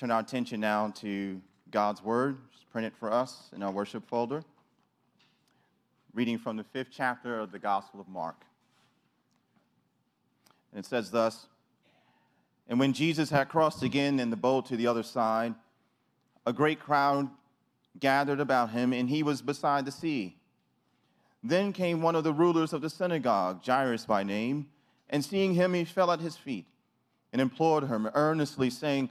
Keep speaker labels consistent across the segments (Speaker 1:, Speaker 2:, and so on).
Speaker 1: turn our attention now to God's Word, it's printed for us in our worship folder. Reading from the fifth chapter of the Gospel of Mark. And it says thus And when Jesus had crossed again in the boat to the other side, a great crowd gathered about him, and he was beside the sea. Then came one of the rulers of the synagogue, Jairus by name, and seeing him, he fell at his feet and implored him earnestly, saying,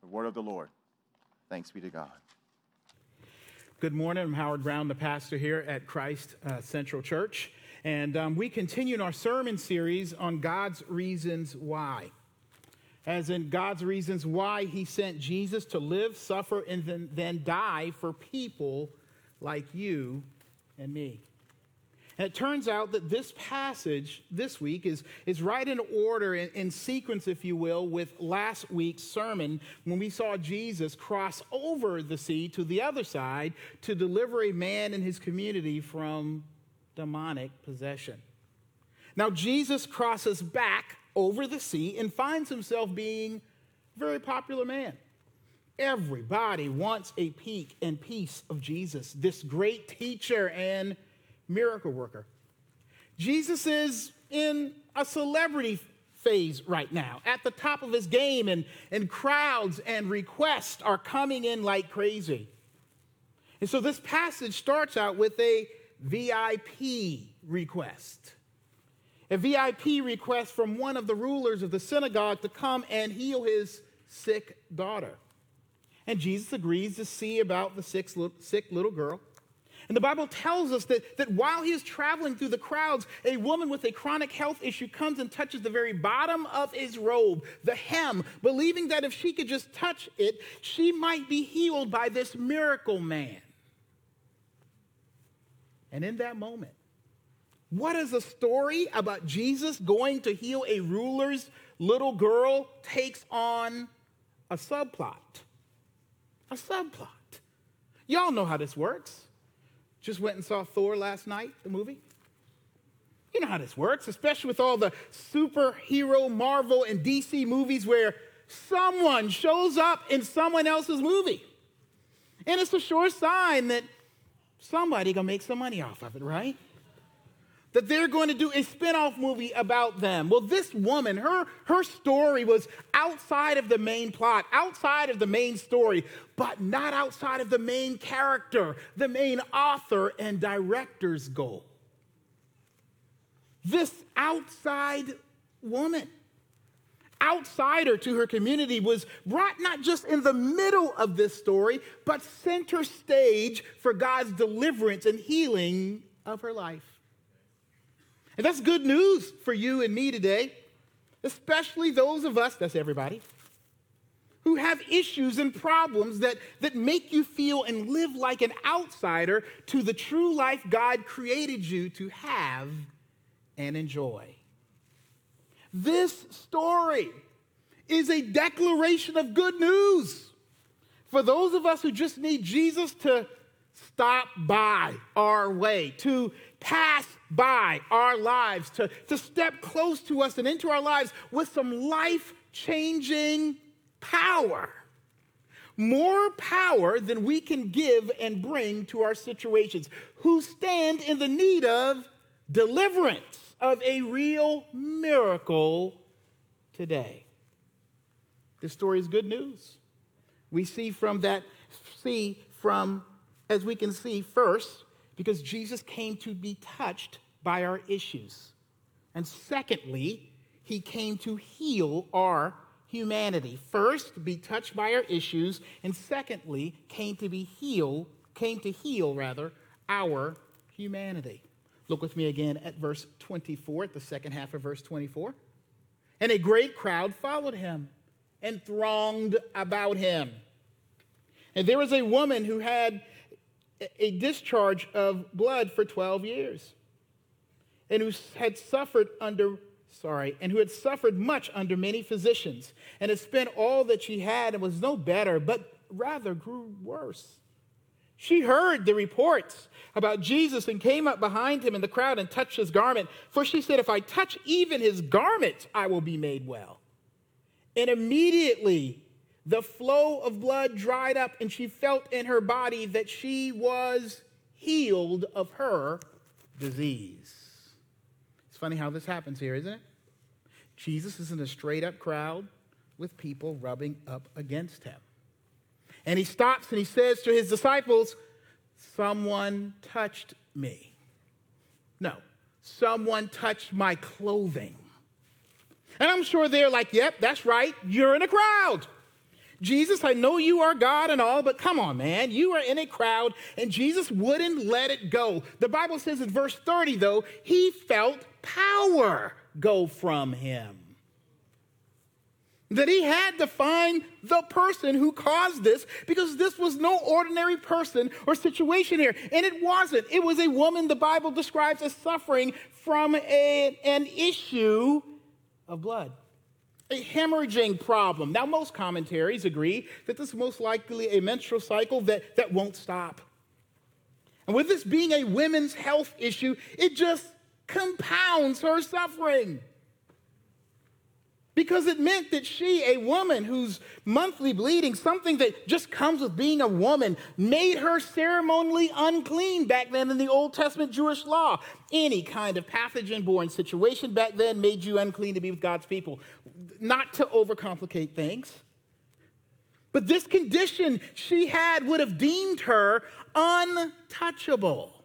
Speaker 1: The word of the Lord. Thanks be to God.
Speaker 2: Good morning. I'm Howard Brown, the pastor here at Christ uh, Central Church. And um, we continue in our sermon series on God's reasons why. As in God's reasons why he sent Jesus to live, suffer, and then, then die for people like you and me. And it turns out that this passage this week is, is right in order, in, in, sequence, if you will, with last week's sermon when we saw Jesus cross over the sea to the other side to deliver a man and his community from demonic possession. Now, Jesus crosses back over the sea and finds himself being a very popular man. Everybody wants a peek and piece of Jesus, this great teacher and miracle worker. Jesus is in a celebrity phase right now, at the top of his game, and, and crowds and requests are coming in like crazy. And so this passage starts out with a VIP request. A VIP request from one of the rulers of the synagogue to come and heal his sick daughter. And Jesus agrees to see about the sick, sick little girl. And the Bible tells us that, that while he is traveling through the crowds, a woman with a chronic health issue comes and touches the very bottom of his robe, the hem, believing that if she could just touch it, she might be healed by this miracle man. And in that moment, what is a story about Jesus going to heal a ruler's little girl takes on a subplot? A subplot. Y'all know how this works. Just went and saw Thor last night, the movie. You know how this works, especially with all the superhero Marvel and DC movies where someone shows up in someone else's movie. And it's a sure sign that somebody gonna make some money off of it, right? That they're going to do a spin-off movie about them. Well, this woman, her, her story was outside of the main plot, outside of the main story, but not outside of the main character, the main author and director's goal. This outside woman, outsider to her community, was brought not just in the middle of this story, but center stage for God's deliverance and healing of her life. And that's good news for you and me today, especially those of us, that's everybody, who have issues and problems that, that make you feel and live like an outsider to the true life God created you to have and enjoy. This story is a declaration of good news For those of us who just need Jesus to stop by our way, to pass by our lives, to, to step close to us and into our lives with some life changing power. More power than we can give and bring to our situations, who stand in the need of deliverance, of a real miracle today. This story is good news. We see from that, see from, as we can see first, because Jesus came to be touched by our issues. And secondly, he came to heal our humanity. First, be touched by our issues, and secondly, came to be healed, came to heal rather our humanity. Look with me again at verse 24, at the second half of verse 24. And a great crowd followed him and thronged about him. And there was a woman who had a discharge of blood for 12 years. And who had suffered under sorry and who had suffered much under many physicians and had spent all that she had and was no better but rather grew worse. She heard the reports about jesus and came up behind him in the crowd and touched his garment. For she said if i touch even his garment i will be made well. And immediately the flow of blood dried up, and she felt in her body that she was healed of her disease. It's funny how this happens here, isn't it? Jesus is in a straight up crowd with people rubbing up against him. And he stops and he says to his disciples, Someone touched me. No, someone touched my clothing. And I'm sure they're like, Yep, that's right, you're in a crowd. Jesus, I know you are God and all, but come on, man. You are in a crowd, and Jesus wouldn't let it go. The Bible says in verse 30, though, he felt power go from him. That he had to find the person who caused this because this was no ordinary person or situation here. And it wasn't. It was a woman the Bible describes as suffering from a, an issue of blood a hemorrhaging problem. Now, most commentaries agree that this is most likely a menstrual cycle that, that won't stop. And with this being a women's health issue, it just compounds her suffering because it meant that she, a woman whose monthly bleeding, something that just comes with being a woman, made her ceremonially unclean back then in the Old Testament Jewish law. Any kind of pathogen borne situation back then made you unclean to be with God's people. Not to overcomplicate things. But this condition she had would have deemed her untouchable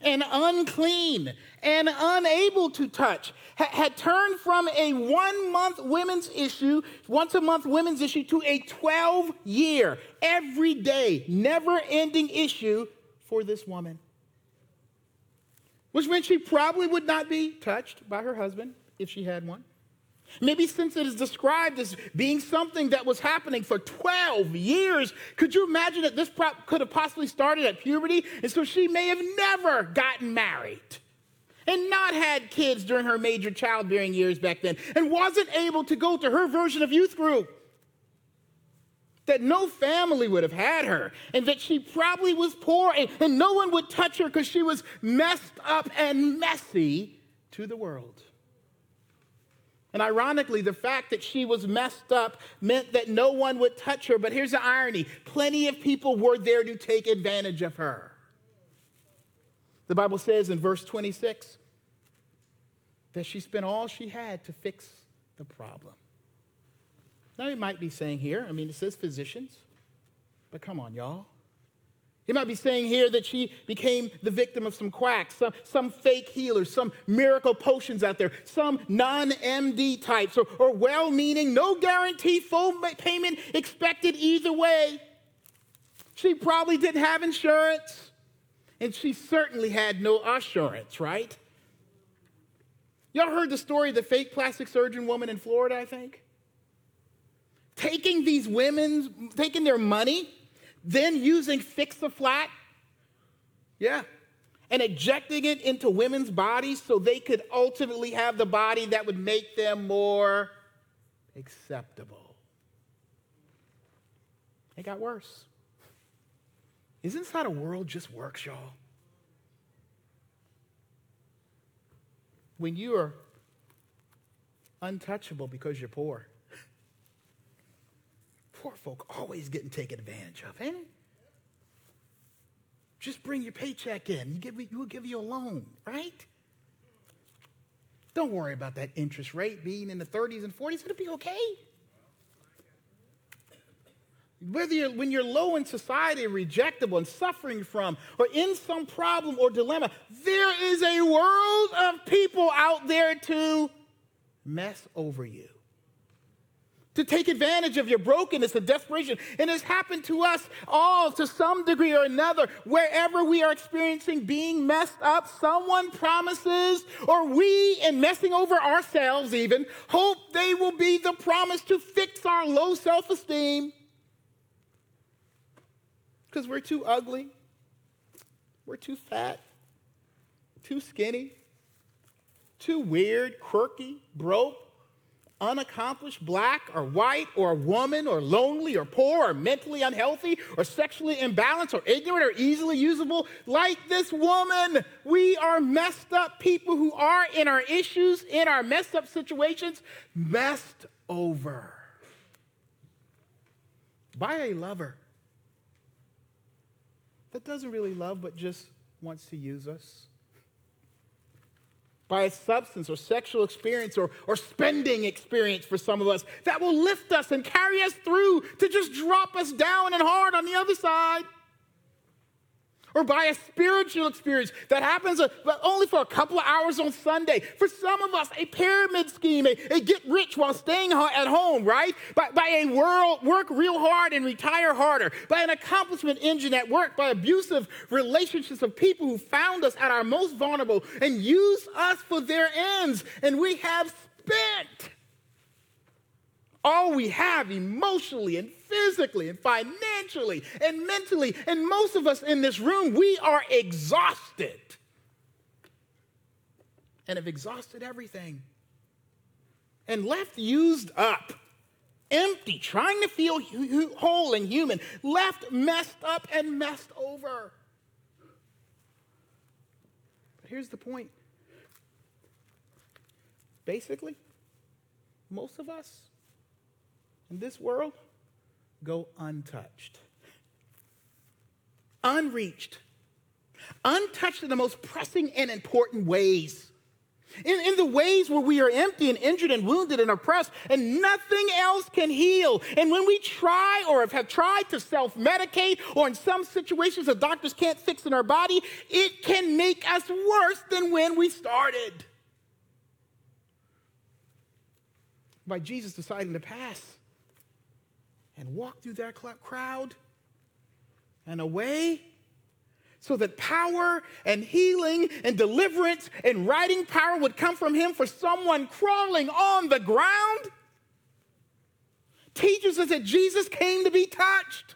Speaker 2: and unclean and unable to touch, had turned from a one month women's issue, once a month women's issue, to a 12 year, every day, never ending issue for this woman. Which meant she probably would not be touched by her husband if she had one. Maybe since it is described as being something that was happening for 12 years, could you imagine that this prop could have possibly started at puberty? And so she may have never gotten married and not had kids during her major childbearing years back then and wasn't able to go to her version of youth group. That no family would have had her, and that she probably was poor, and, and no one would touch her because she was messed up and messy to the world. And ironically, the fact that she was messed up meant that no one would touch her. But here's the irony plenty of people were there to take advantage of her. The Bible says in verse 26 that she spent all she had to fix the problem. Now, you might be saying here, I mean, it says physicians, but come on, y'all. He might be saying here that she became the victim of some quacks, some, some fake healers, some miracle potions out there, some non MD types, or, or well meaning, no guarantee, full payment expected either way. She probably didn't have insurance, and she certainly had no assurance, right? Y'all heard the story of the fake plastic surgeon woman in Florida, I think? Taking these women, taking their money then using fix a flat, yeah, and ejecting it into women's bodies so they could ultimately have the body that would make them more acceptable. It got worse. Isn't this how the world just works, y'all? When you are untouchable because you're poor, poor folk always getting taken advantage of, ain't it? Just bring your paycheck in. You give we'll give you a loan, right? Don't worry about that interest rate being in the 30s and 40s. It'll be okay. Whether you're, when you're low in society, rejectable and suffering from, or in some problem or dilemma, there is a world of people out there to mess over you to take advantage of your brokenness and desperation. And it's happened to us all to some degree or another. Wherever we are experiencing being messed up, someone promises, or we, in messing over ourselves even, hope they will be the promise to fix our low self esteem. Because we're too ugly, we're too fat, too skinny, too weird, quirky, broke unaccomplished, black or white or a woman or lonely or poor or mentally unhealthy or sexually imbalanced or ignorant or easily usable, like this woman, we are messed up. People who are in our issues, in our messed up situations, messed over by a lover that doesn't really love but just wants to use us by a substance or sexual experience or, or spending experience for some of us that will lift us and carry us through to just drop us down and hard on the other side or by a spiritual experience that happens uh, only for a couple of hours on Sunday. For some of us, a pyramid scheme, a, a get rich while staying at home, right? By, by a world, work real hard and retire harder. By an accomplishment engine at work, by abusive relationships of people who found us at our most vulnerable and use us for their ends. And we have spent all we have emotionally and physically and financially and mentally. And most of us in this room, we are exhausted and have exhausted everything and left used up, empty, trying to feel whole and human, left messed up and messed over. But here's the point basically, most of us in this world go untouched, unreached, untouched in the most pressing and important ways. In, in, the ways where we are empty and injured and wounded and oppressed, and nothing else can heal. And when we try or have tried to self medicate, or in some situations the doctors can't fix in our body, it can make us worse than when we started. By Jesus deciding to pass and walk through that crowd and away so that power and healing and deliverance and writing power would come from him for someone crawling on the ground teaches us that Jesus came to be touched.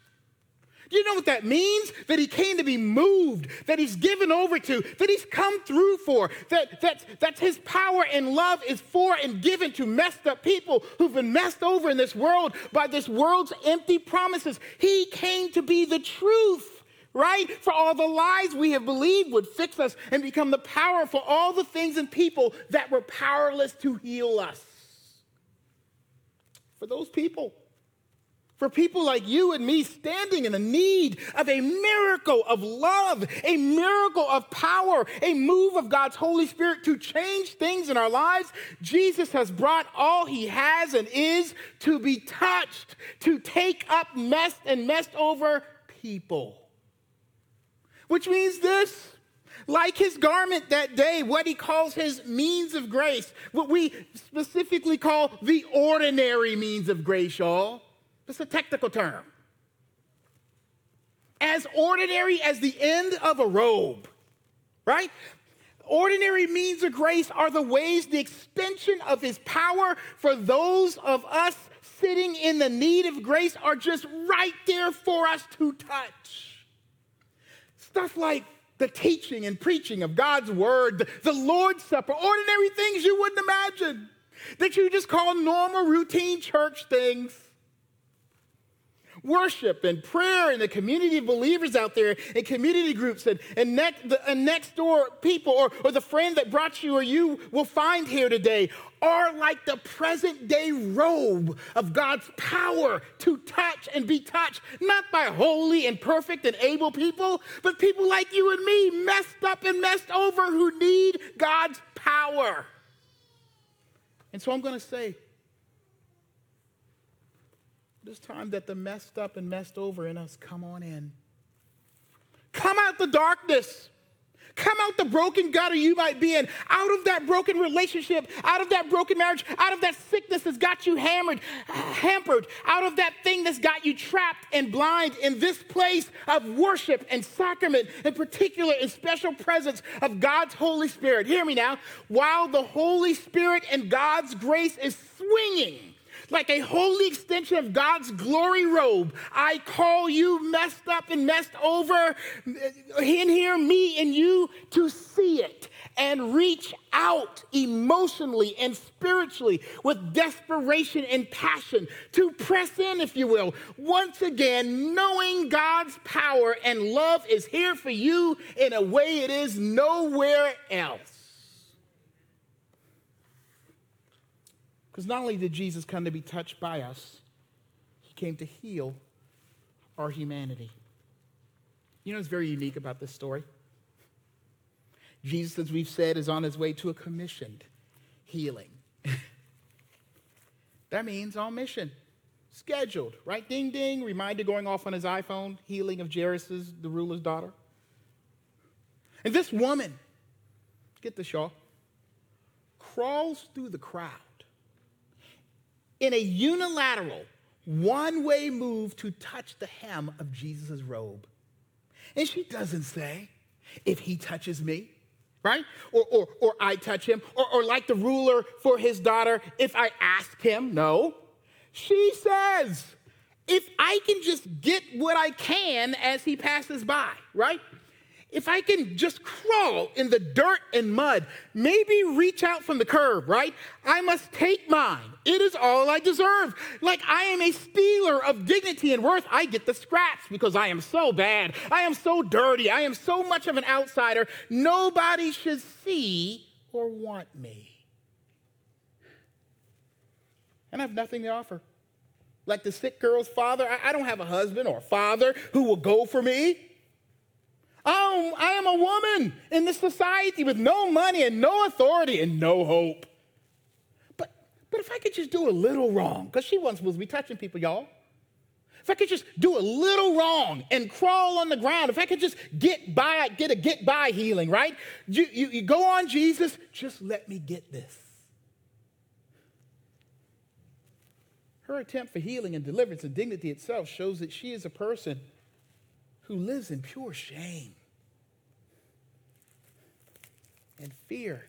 Speaker 2: You know what that means? That he came to be moved, that he's given over to, that he's come through for, that, that, that his power and love is for and given to messed up people who've been messed over in this world by this world's empty promises. He came to be the truth right? For all the lies we have believed would fix us and become the power for all the things and people that were powerless to heal us. For those people for people like you and me standing in the need of a miracle of love, a miracle of power, a move of God's Holy Spirit to change things in our lives, Jesus has brought all he has and is to be touched, to take up messed and messed over people. Which means this like his garment that day, what he calls his means of grace, what we specifically call the ordinary means of grace, y'all. It's a technical term. As ordinary as the end of a robe, right? Ordinary means of grace are the ways, the extension of his power for those of us sitting in the need of grace are just right there for us to touch. Stuff like the teaching and preaching of God's word, the Lord's Supper, ordinary things you wouldn't imagine that you just call normal routine church things worship and prayer and the community of believers out there and community groups and, and, next, the, and next door people or, or the friend that brought you or you will find here today are like the present day robe of God's power to touch and be touched, not by holy and perfect and able people, but people like you and me, messed up and messed over who need God's power. And so I'm going to say, it's time that the messed up and messed over in us come on in. Come out the darkness. Come out the broken gutter you might be in, out of that broken relationship, out of that broken marriage, out of that sickness that's got you hammered, hampered, out of that thing that's got you trapped and blind in this place of worship and sacrament, in particular, in special presence of God's Holy Spirit. Hear me now. While the Holy Spirit and God's grace is swinging like a holy extension of God's glory robe. I call you messed up and messed over in here, me and you, to see it and reach out emotionally and spiritually with desperation and passion to press in, if you will, once again, knowing God's power and love is here for you in a way it is nowhere else. Because not only did Jesus come to be touched by us, he came to heal our humanity. You know what's very unique about this story? Jesus, as we've said, is on his way to a commissioned healing. that means on mission, scheduled, right? Ding, ding, reminder going off on his iPhone, healing of Jairus' the ruler's daughter. And this woman, get this, y'all, crawls through the crowd in a unilateral, one way move to touch the hem of Jesus' robe. And she doesn't say, if he touches me, right? Or, or, or I touch him, or, or like the ruler for his daughter, if I ask him. No. She says, if I can just get what I can as he passes by, right? If I can just crawl in the dirt and mud, maybe reach out from the curb, right? I must take mine. It is all I deserve. Like I am a stealer of dignity and worth. I get the scraps because I am so bad. I am so dirty. I am so much of an outsider. Nobody should see or want me. And I have nothing to offer. Like the sick girl's father, I don't have a husband or a father who will go for me. Oh, I am a woman in this society with no money and no authority and no hope. But, but if I could just do a little wrong, because she wasn't supposed to be touching people, y'all. If I could just do a little wrong and crawl on the ground, if I could just get by, get a get by healing, right? You, you, you go on, Jesus, just let me get this. Her attempt for healing and deliverance and dignity itself shows that she is a person who lives in pure shame and fear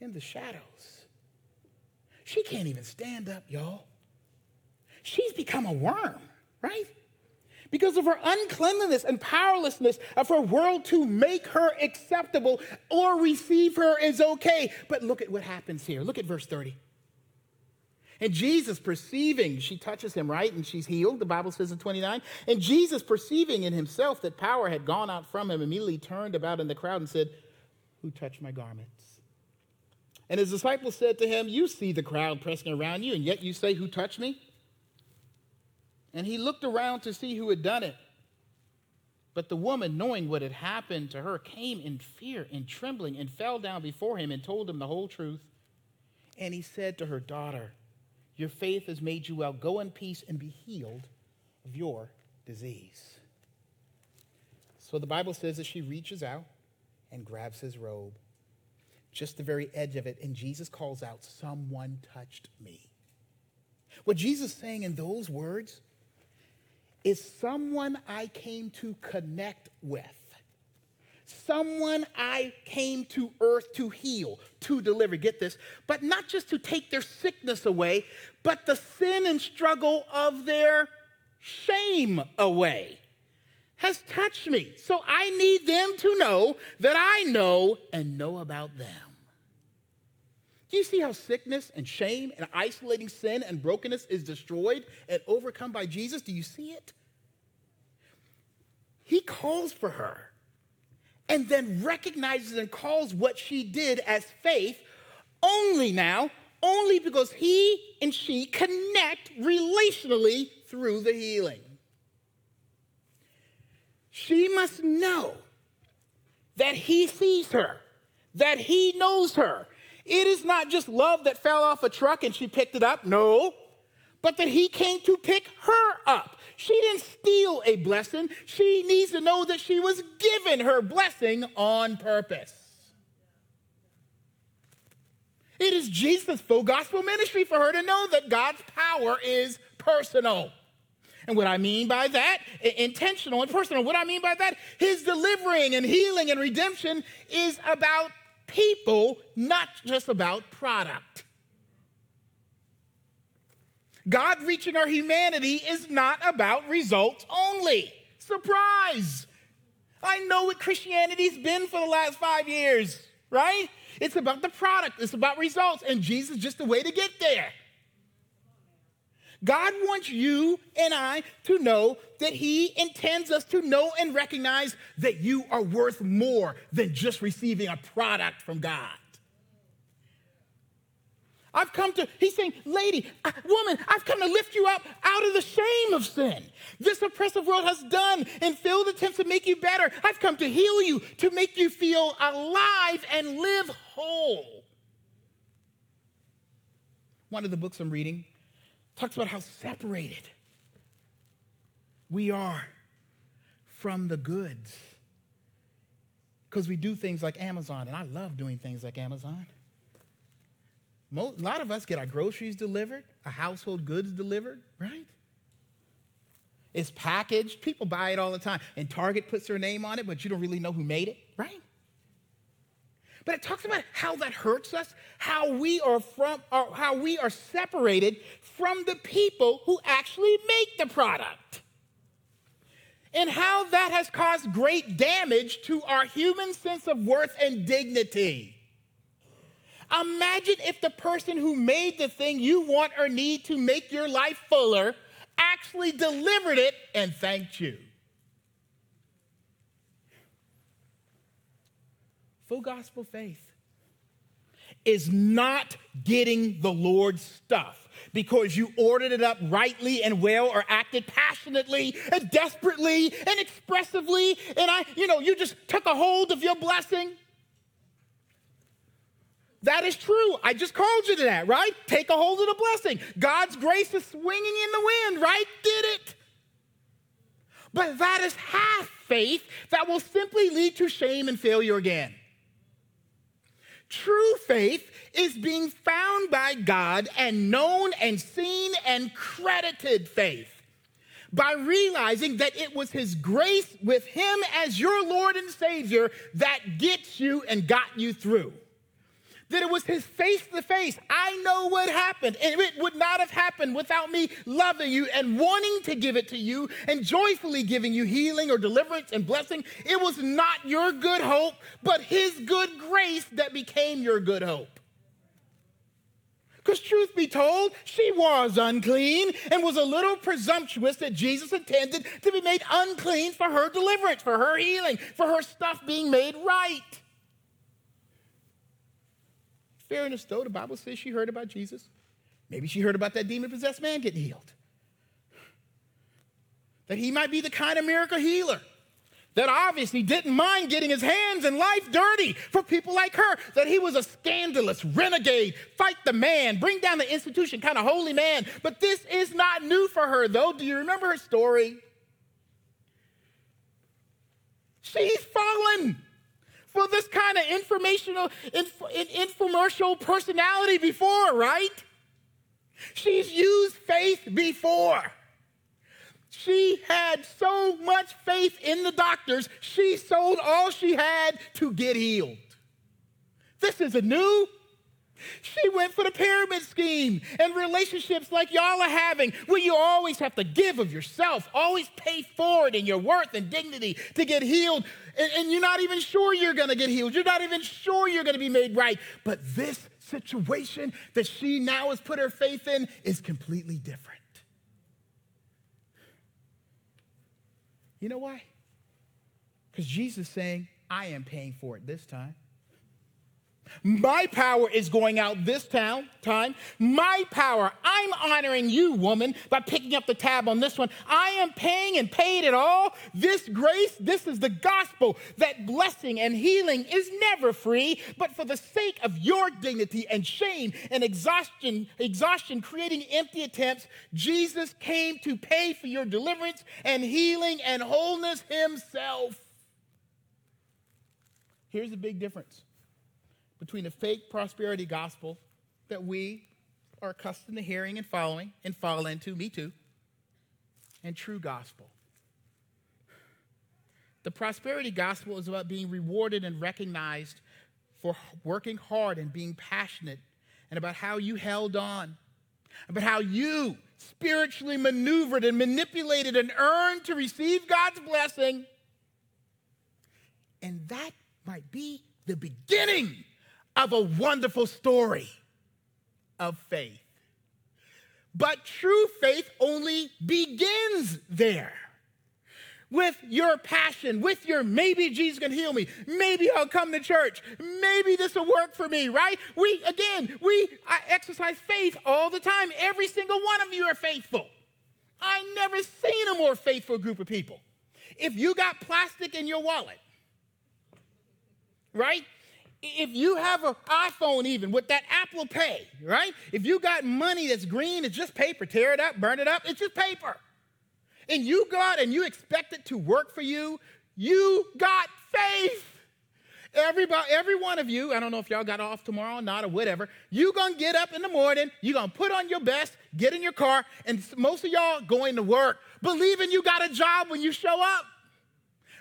Speaker 2: in the shadows. She can't even stand up, y'all. She's become a worm, right? Because of her uncleanliness and powerlessness of her world to make her acceptable or receive her is okay. But look at what happens here. Look at verse 30. And Jesus perceiving, she touches him, right? And she's healed, the Bible says in 29. And Jesus perceiving in himself that power had gone out from him, immediately turned about in the crowd and said, Who touched my garments? And his disciples said to him, You see the crowd pressing around you, and yet you say, Who touched me? And he looked around to see who had done it. But the woman, knowing what had happened to her, came in fear and trembling and fell down before him and told him the whole truth. And he said to her, Daughter, your faith has made you well. Go in peace and be healed of your disease. So the Bible says that she reaches out and grabs his robe, just the very edge of it, and Jesus calls out, Someone touched me. What Jesus is saying in those words is someone I came to connect with someone I came to earth to heal, to deliver. Get this, but not just to take their sickness away, but the sin and struggle of their shame away has touched me. So I need them to know that I know and know about them. Do you see how sickness and shame and isolating sin and brokenness is destroyed and overcome by Jesus? Do you see it? He calls for her and then recognizes and calls what she did as faith only now, only because he and she connect relationally through the healing. She must know that he sees her, that he knows her. It is not just love that fell off a truck and she picked it up, no, but that he came to pick her up. She didn't steal a blessing. She needs to know that she was given her blessing on purpose. It is Jesus' full gospel ministry for her to know that God's power is personal. And what I mean by that, intentional and personal, what I mean by that, his delivering and healing and redemption is about people, not just about product. God reaching our humanity is not about results only. Surprise! I know what Christianity's been for the last five years, right? It's about the product, it's about results, and Jesus is just the way to get there. God wants you and I to know that He intends us to know and recognize that you are worth more than just receiving a product from God. I've come to, he's saying, lady, uh, woman, I've come to lift you up out of the shame of sin. This oppressive world has done and failed attempts to make you better. I've come to heal you, to make you feel alive and live whole. One of the books I'm reading talks about how separated we are from the goods. Because we do things like Amazon, and I love doing things like Amazon. Most, a lot of us get our groceries delivered, our household goods delivered, right? It's packaged. People buy it all the time. And Target puts their name on it, but you don't really know who made it, right? But it talks about how that hurts us, how we are from or how we are separated from the people who actually make the product. And how that has caused great damage to our human sense of worth and dignity. Imagine if the person who made the thing you want or need to make your life fuller actually delivered it and thanked you. Full gospel faith is not getting the Lord's stuff because you ordered it up rightly and well or acted passionately and desperately and expressively and I you know you just took a hold of your blessing that is true. I just called you to that, right? Take a hold of the blessing. God's grace is swinging in the wind, right? Did it. But that is half faith that will simply lead to shame and failure again. True faith is being found by God and known and seen and credited faith by realizing that it was His grace with Him as your Lord and Savior that gets you and got you through that it was his face to face. I know what happened, and it would not have happened without me loving you and wanting to give it to you and joyfully giving you healing or deliverance and blessing. It was not your good hope, but his good grace that became your good hope. Because, truth be told, she was unclean and was a little presumptuous that Jesus intended to be made unclean for her deliverance, for her healing, for her stuff being made right fairness, though, the Bible says she heard about Jesus. Maybe she heard about that demon possessed man getting healed. That he might be the kind of miracle healer that obviously didn't mind getting his hands and life dirty for people like her, that he was a scandalous renegade, fight the man, bring down the institution kind of holy man. But this is not new for her, though. Do you remember her story? She's fallen for this kind of informational, inf- infomercial personality before, right? She's used faith before. She had so much faith in the doctors, she sold all she had to get healed. This is a new. She went for the pyramid scheme and relationships like y'all are having, where you always have to give of yourself, always pay forward in your worth and dignity to get healed. And, and you're not even sure you're going to get healed. You're not even sure you're going to be made right. But this situation that she now has put her faith in is completely different. You know why? Because Jesus is saying, I am paying for it this time. My power is going out this town, time. My power. I'm honoring you, woman, by picking up the tab on this one. I am paying and paid it all. This grace, this is the gospel. That blessing and healing is never free, but for the sake of your dignity and shame and exhaustion, exhaustion creating empty attempts, Jesus came to pay for your deliverance and healing and wholeness himself. Here's the big difference between the fake prosperity gospel that we are accustomed to hearing and following and fall into, me too, and true gospel. The prosperity gospel is about being rewarded and recognized for working hard and being passionate, and about how you held on, about how you spiritually maneuvered and manipulated and earned to receive God's blessing. And that might be the beginning of a wonderful story of faith. But true faith only begins there. With your passion, with your maybe Jesus can heal me, maybe I'll come to church, maybe this will work for me, right? We, again, we exercise faith all the time. Every single one of you are faithful. I never seen a more faithful group of people. If you got plastic in your wallet, right? If you have an iPhone, even with that Apple Pay, right? If you got money that's green, it's just paper. Tear it up, burn it up, it's just paper. And you got and you expect it to work for you, you got faith. Everybody, every one of you, I don't know if y'all got off tomorrow or not or whatever, you gonna get up in the morning, you gonna put on your best, get in your car, and most of y'all going to work, believing you got a job when you show up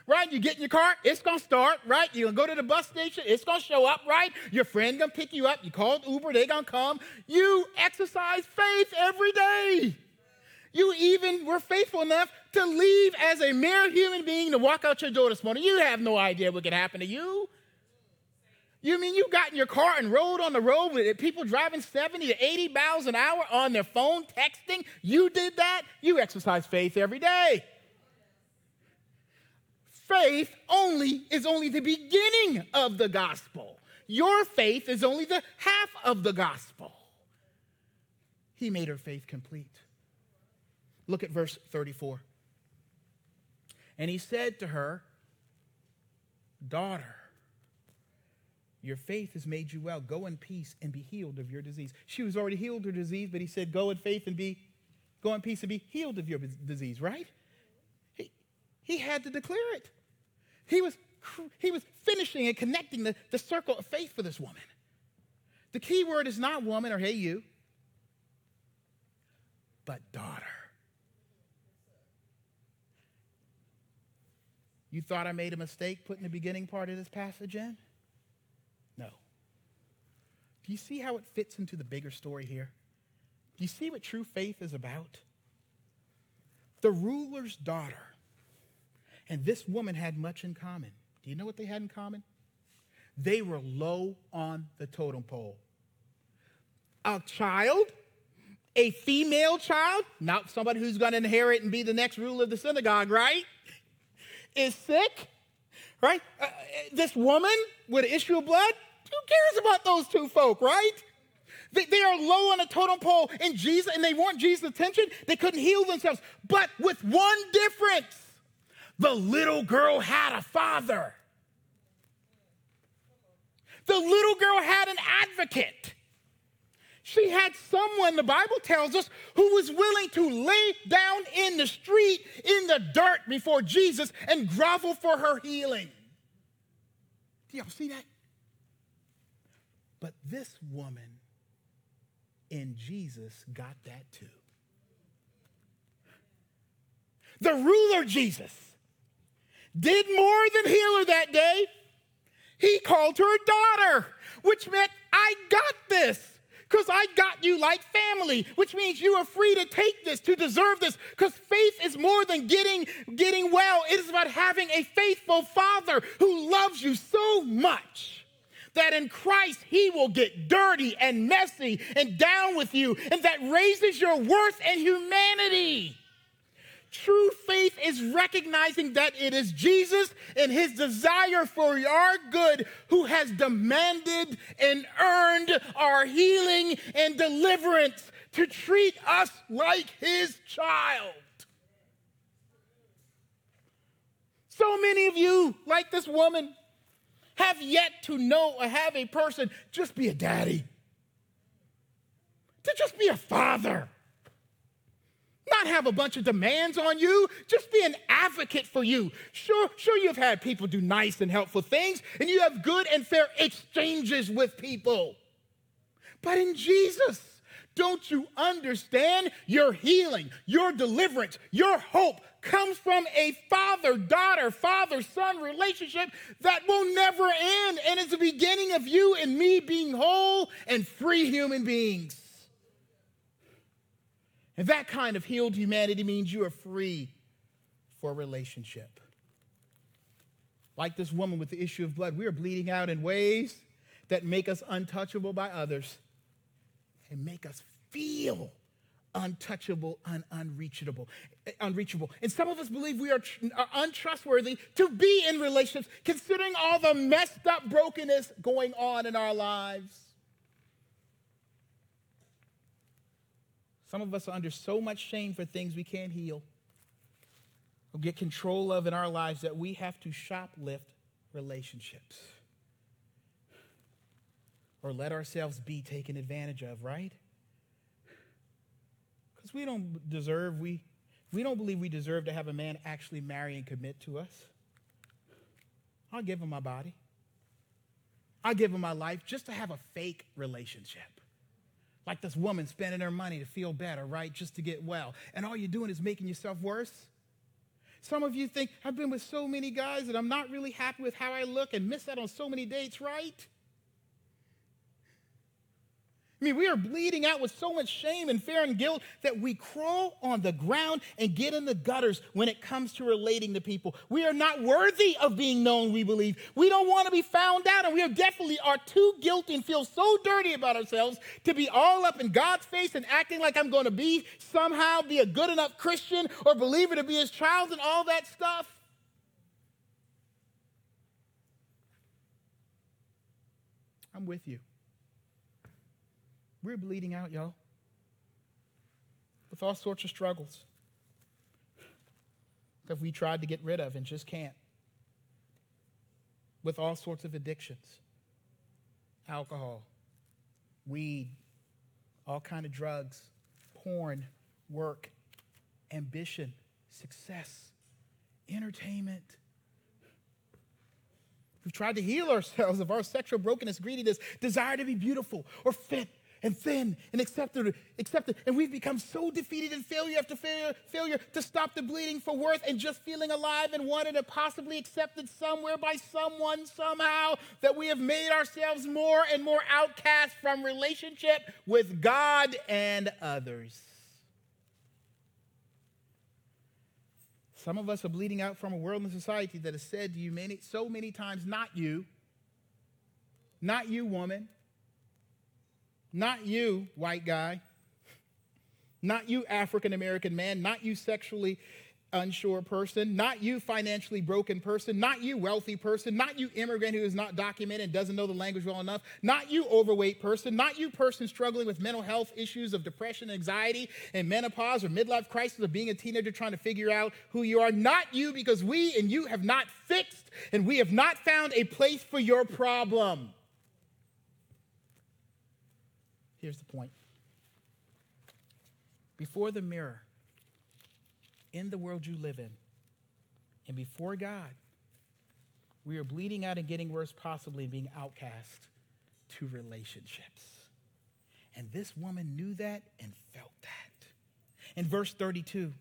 Speaker 2: right? You get in your car, it's gonna start, right? You're gonna go to the bus station, it's gonna show up, right? Your friend gonna pick you up, you call Uber, they gonna come. You exercise faith every day. You even were faithful enough to leave as a mere human being to walk out your door this morning. You have no idea what could happen to you. You mean you got in your car and rode on the road with people driving 70 to 80 miles an hour on their phone texting? You did that? You exercise faith every day faith only is only the beginning of the gospel. Your faith is only the half of the gospel. He made her faith complete. Look at verse 34. And he said to her, Daughter, your faith has made you well. Go in peace and be healed of your disease. She was already healed of her disease, but he said, Go in faith and be, go in peace and be healed of your disease, right? He, he had to declare it. He was, he was finishing and connecting the, the circle of faith for this woman. The key word is not woman or hey, you, but daughter. You thought I made a mistake putting the beginning part of this passage in? No. Do you see how it fits into the bigger story here? Do you see what true faith is about? The ruler's daughter and this woman had much in common. Do you know what they had in common? They were low on the totem pole. A child, a female child, not somebody who's going to inherit and be the next ruler of the synagogue, right? Is sick, right? Uh, this woman with an issue of blood, who cares about those two folk, right? They, they, are low on a totem pole in Jesus, and they want Jesus' attention. They couldn't heal themselves, but with one difference. The little girl had a father. The little girl had an advocate. She had someone, the Bible tells us, who was willing to lay down in the street in the dirt before Jesus and grovel for her healing. Do y'all see that? But this woman in Jesus got that too. The ruler Jesus did more than heal her that day. He called her a daughter, which meant, I got this because I got you like family, which means you are free to take this, to deserve this, because faith is more than getting, getting well. It is about having a faithful father who loves you so much that in Christ he will get dirty and messy and down with you, and that raises your worth and humanity. True faith is recognizing that it is Jesus and his desire for our good who has demanded and earned our healing and deliverance to treat us like his child. So many of you, like this woman, have yet to know or have a person just be a daddy, to just be a father not have a bunch of demands on you, just be an advocate for you. Sure, sure, you've had people do nice and helpful things, and you have good and fair exchanges with people. But in Jesus, don't you understand? Your healing, your deliverance, your hope comes from a father daughter, father son relationship that will never end. And it's the beginning of you and me being whole and free human beings. And that kind of healed humanity means you are free for relationship. Like this woman with the issue of blood, we are bleeding out in ways that make us untouchable by others and make us feel untouchable and unreachable unreachable and some of us believe we are, tr- are untrustworthy to be in relationships considering all the messed up brokenness going on in our lives Some of us are under so much shame for things we can't heal or get control of in our lives that we have to shoplift relationships or let ourselves be taken advantage of, right? Because we don't deserve, we, we don't believe we deserve to have a man actually marry and commit to us. I'll give him my body. I'll give him my life just to have a fake relationship. Like this woman spending her money to feel better, right? Just to get well. And all you're doing is making yourself worse. Some of you think, I've been with so many guys and I'm not really happy with how I look and miss out on so many dates, right? I mean, we are bleeding out with so much shame and fear and guilt that we crawl on the ground and get in the gutters when it comes to relating to people. We are not worthy of being known, we believe. We don't want to be found out, and we are definitely are too guilty and feel so dirty about ourselves to be all up in God's face and acting like I'm going to be somehow be a good enough Christian or believer to be his child and all that stuff. I'm with you. We're bleeding out, y'all, with all sorts of struggles that we tried to get rid of and just can't, with all sorts of addictions alcohol, weed, all kind of drugs, porn, work, ambition, success, entertainment. We've tried to heal ourselves of our sexual brokenness, greediness, desire to be beautiful or fit and thin and accepted, accepted. And we've become so defeated in failure after failure, failure to stop the bleeding for worth and just feeling alive and wanted and possibly accepted somewhere by someone somehow that we have made ourselves more and more outcast from relationship with God and others. Some of us are bleeding out from a world and society that has said to you many, so many times, not you, not you, woman not you, white guy. Not you, African American man. Not you, sexually unsure person. Not you, financially broken person. Not you, wealthy person. Not you, immigrant who is not documented and doesn't know the language well enough. Not you, overweight person. Not you, person struggling with mental health issues of depression, anxiety, and menopause or midlife crisis of being a teenager trying to figure out who you are. Not you, because we and you have not fixed and we have not found a place for your problem. Here's the point before the mirror, in the world you live in, and before God, we are bleeding out and getting worse, possibly being outcast to relationships. And this woman knew that and felt that. In verse 32,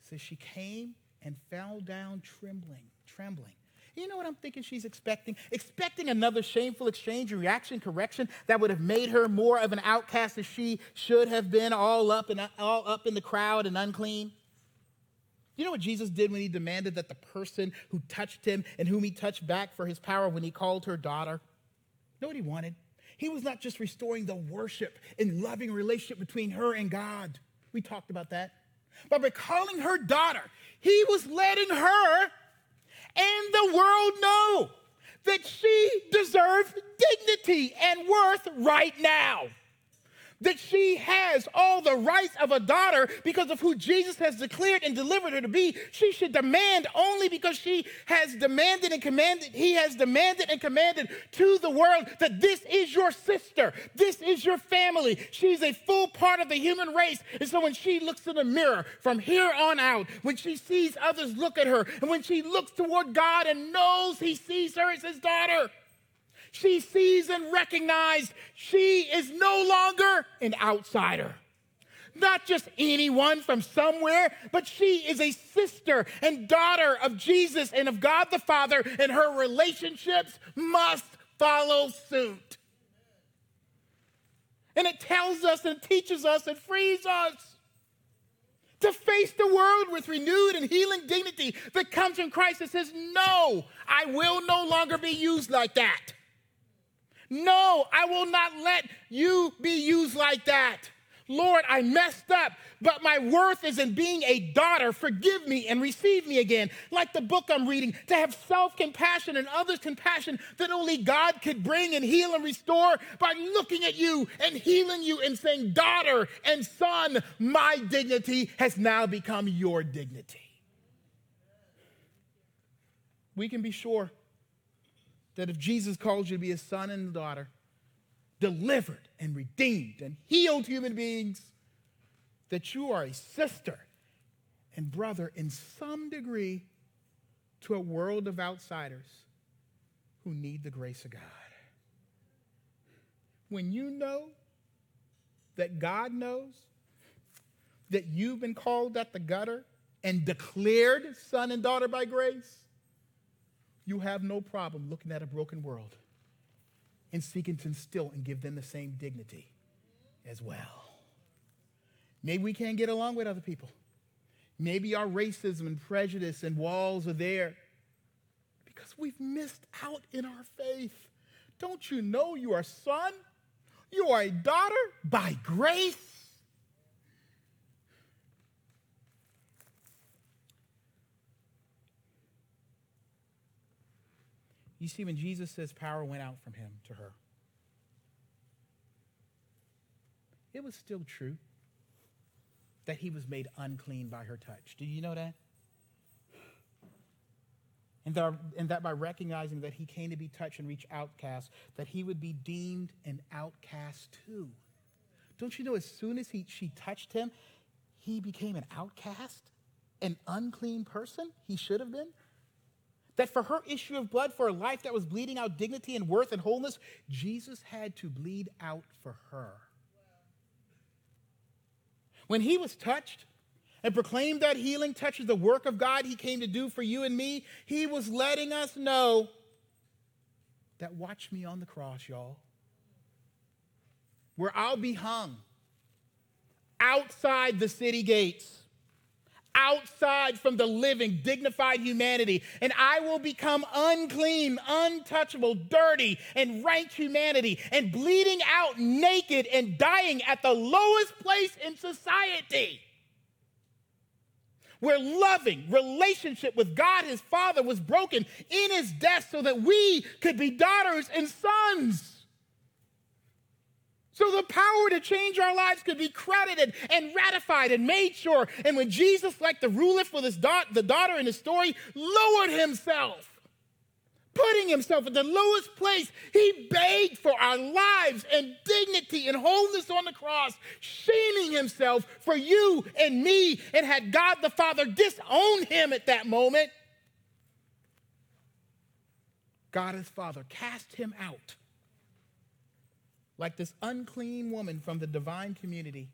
Speaker 2: says she came and fell down trembling, trembling. You know what I'm thinking she's expecting? Expecting another shameful exchange, reaction, correction that would have made her more of an outcast as she should have been, all up and all up in the crowd and unclean. You know what Jesus did when he demanded that the person who touched him and whom he touched back for his power when he called her daughter? You know what he wanted? He was not just restoring the worship and loving relationship between her and God. We talked about that. But by calling her daughter, he was letting her and the world know that she deserves dignity and worth right now that she has all the rights of a daughter because of who Jesus has declared and delivered her to be. She should demand only because she has demanded and commanded, he has demanded and commanded to the world that this is your sister, this is your family. She's a full part of the human race. And so when she looks in the mirror from here on out, when she sees others look at her, and when she looks toward God and knows he sees her as his daughter, she sees and recognizes she is no longer an outsider. Not just anyone from somewhere, but she is a sister and daughter of Jesus and of God the Father, and her relationships must follow suit. And it tells us and teaches us and frees us to face the world with renewed and healing dignity that comes from Christ that says, No, I will no longer be used like that. No, I will not let you be used like that. Lord, I messed up, but my worth is in being a daughter. Forgive me and receive me again. Like the book I'm reading, to have self compassion and others' compassion that only God could bring and heal and restore by looking at you and healing you and saying, Daughter and son, my dignity has now become your dignity. We can be sure that if Jesus calls you to be his son and daughter, delivered and redeemed and healed human beings, that you are a sister and brother in some degree to a world of outsiders who need the grace of God. When you know that God knows that you've been called at the gutter and declared son and daughter by grace, you have no problem looking at a broken world and seeking to instill and give them the same dignity as well. Maybe we can't get along with other people. Maybe our racism and prejudice and walls are there because we've missed out in our faith. Don't you know you are son? You are a daughter by grace. You see, when Jesus says power went out from him to her, it was still true that he was made unclean by her touch. Did you know that? And that, and that by recognizing that he came to be touched and reach outcasts, that he would be deemed an outcast too. Don't you know, as soon as he, she touched him, he became an outcast, an unclean person he should have been? That for her issue of blood, for a life that was bleeding out dignity and worth and wholeness, Jesus had to bleed out for her. When he was touched and proclaimed that healing touches the work of God he came to do for you and me, he was letting us know that watch me on the cross, y'all, where I'll be hung outside the city gates outside from the living, dignified humanity, and I will become unclean, untouchable, dirty, and rank humanity, and bleeding out naked and dying at the lowest place in society. Where loving relationship with God, his Father, was broken in his death so that we could be daughters and sons. So the power to change our lives could be credited and ratified and made sure. And when Jesus, like the ruler for his da- the daughter in the story, lowered himself, putting himself at the lowest place, he begged for our lives and dignity and wholeness on the cross, shaming himself for you and me. And had God the Father disowned him at that moment, God his Father cast him out like this unclean woman from the divine community.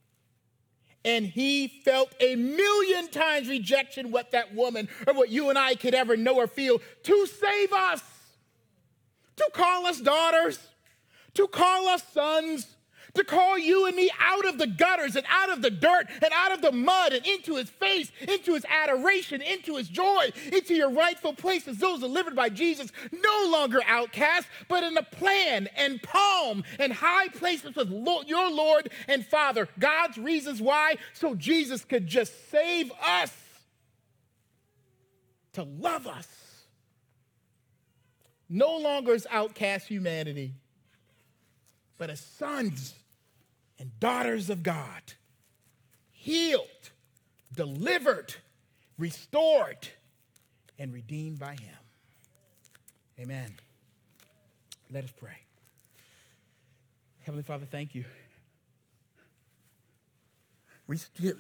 Speaker 2: And he felt a million times rejection what that woman or what you and I could ever know or feel to save us, to call us daughters, to call us sons, to call you and me out of the gutters and out of the dirt and out of the mud and into his face, into his adoration, into his joy, into your rightful place as those delivered by Jesus, no longer outcast, but in a plan and palm and high places with your Lord and Father. God's reasons why, so Jesus could just save us, to love us. No longer as outcast humanity but as sons and daughters of God, healed, delivered, restored, and redeemed by Him. Amen. Let us pray. Heavenly Father, thank you.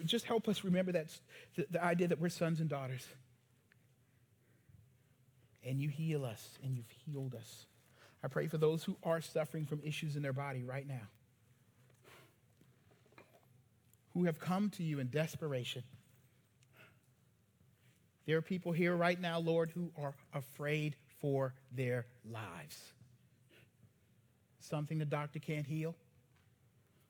Speaker 2: Just help us remember that the, idea that we're sons and daughters. And you heal us, and you've healed us. I pray for those who are suffering from issues in their body right now, who have come to you in desperation. There are people here right now, Lord, who are afraid for their lives. Something the doctor can't heal,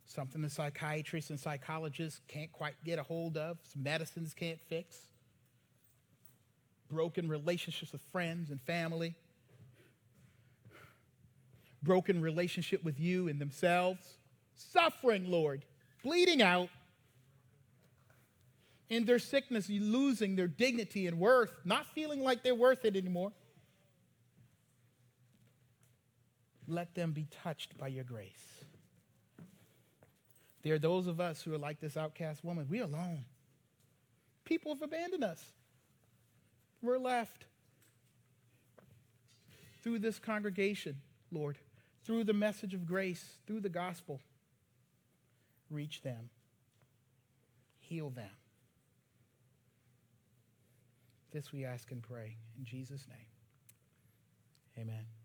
Speaker 2: something the psychiatrists and psychologists can't quite get a hold of, medicines can't fix, broken relationships with friends and family broken relationship with you and themselves, suffering, Lord, bleeding out. In their sickness, losing their dignity and worth, not feeling like they're worth it anymore. Let them be touched by your grace. There are those of us who are like this outcast woman. We're alone. People have abandoned us. We're left. Through this congregation, Lord, through the message of grace, through the gospel, reach them, heal them. This we ask and pray in Jesus' name. Amen.